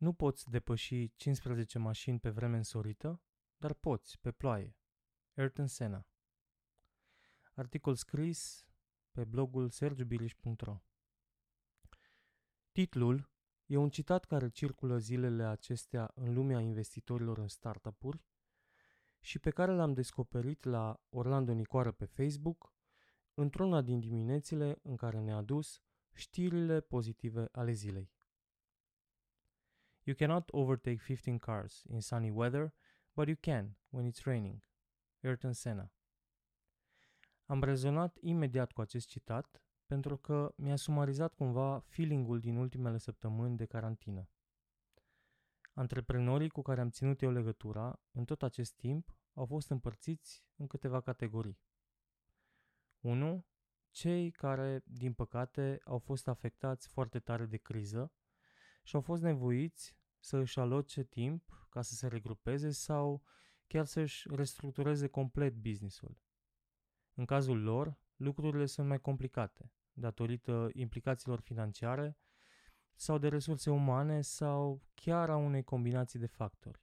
Nu poți depăși 15 mașini pe vreme însorită, dar poți, pe ploaie. Ayrton Senna Articol scris pe blogul sergiubiliș.ro Titlul e un citat care circulă zilele acestea în lumea investitorilor în startup-uri și pe care l-am descoperit la Orlando Nicoară pe Facebook într-una din diminețile în care ne-a adus știrile pozitive ale zilei. You cannot overtake 15 cars in sunny weather, but you can when it's raining. Ayrton Senna Am rezonat imediat cu acest citat pentru că mi-a sumarizat cumva feeling-ul din ultimele săptămâni de carantină. Antreprenorii cu care am ținut eu legătura în tot acest timp au fost împărțiți în câteva categorii. 1. Cei care, din păcate, au fost afectați foarte tare de criză și au fost nevoiți să își aloce timp ca să se regrupeze sau chiar să-și restructureze complet businessul. În cazul lor, lucrurile sunt mai complicate, datorită implicațiilor financiare sau de resurse umane sau chiar a unei combinații de factori.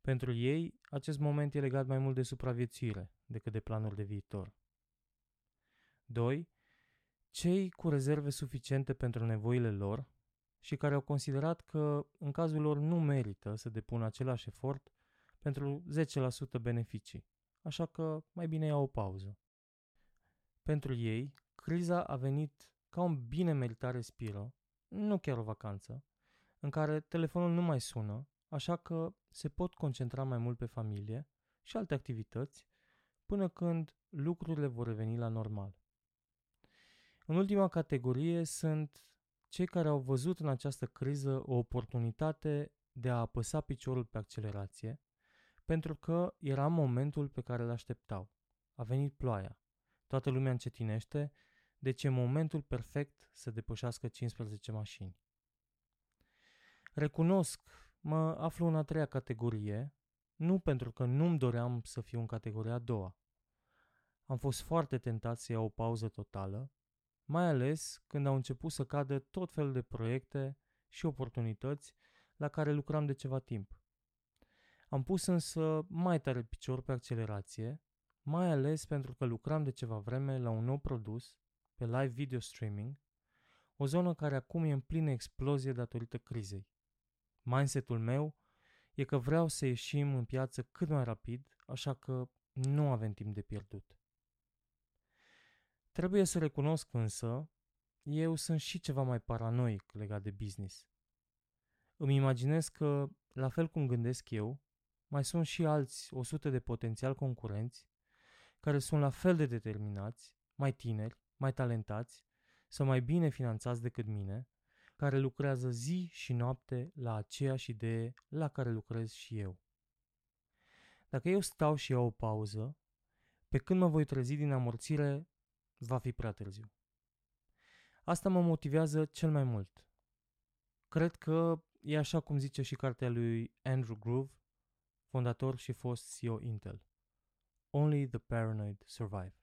Pentru ei, acest moment e legat mai mult de supraviețuire decât de planuri de viitor. 2. Cei cu rezerve suficiente pentru nevoile lor și care au considerat că în cazul lor nu merită să depună același efort pentru 10% beneficii, așa că mai bine iau o pauză. Pentru ei, criza a venit ca un bine meritat respiro, nu chiar o vacanță, în care telefonul nu mai sună, așa că se pot concentra mai mult pe familie și alte activități până când lucrurile vor reveni la normal. În ultima categorie sunt cei care au văzut în această criză o oportunitate de a apăsa piciorul pe accelerație, pentru că era momentul pe care îl așteptau. A venit ploaia. Toată lumea încetinește, deci e momentul perfect să depășească 15 mașini. Recunosc, mă aflu în a treia categorie, nu pentru că nu-mi doream să fiu în categoria a doua. Am fost foarte tentat să iau o pauză totală, mai ales când au început să cadă tot felul de proiecte și oportunități la care lucram de ceva timp. Am pus însă mai tare picior pe accelerație, mai ales pentru că lucram de ceva vreme la un nou produs pe live video streaming, o zonă care acum e în plină explozie datorită crizei. Mindsetul meu e că vreau să ieșim în piață cât mai rapid, așa că nu avem timp de pierdut. Trebuie să recunosc însă, eu sunt și ceva mai paranoic legat de business. Îmi imaginez că, la fel cum gândesc eu, mai sunt și alți 100 de potențial concurenți care sunt la fel de determinați, mai tineri, mai talentați sau mai bine finanțați decât mine, care lucrează zi și noapte la aceeași idee la care lucrez și eu. Dacă eu stau și iau o pauză, pe când mă voi trezi din amorțire, va fi prea târziu. Asta mă motivează cel mai mult. Cred că e așa cum zice și cartea lui Andrew Groove, fondator și fost CEO Intel. Only the paranoid survive.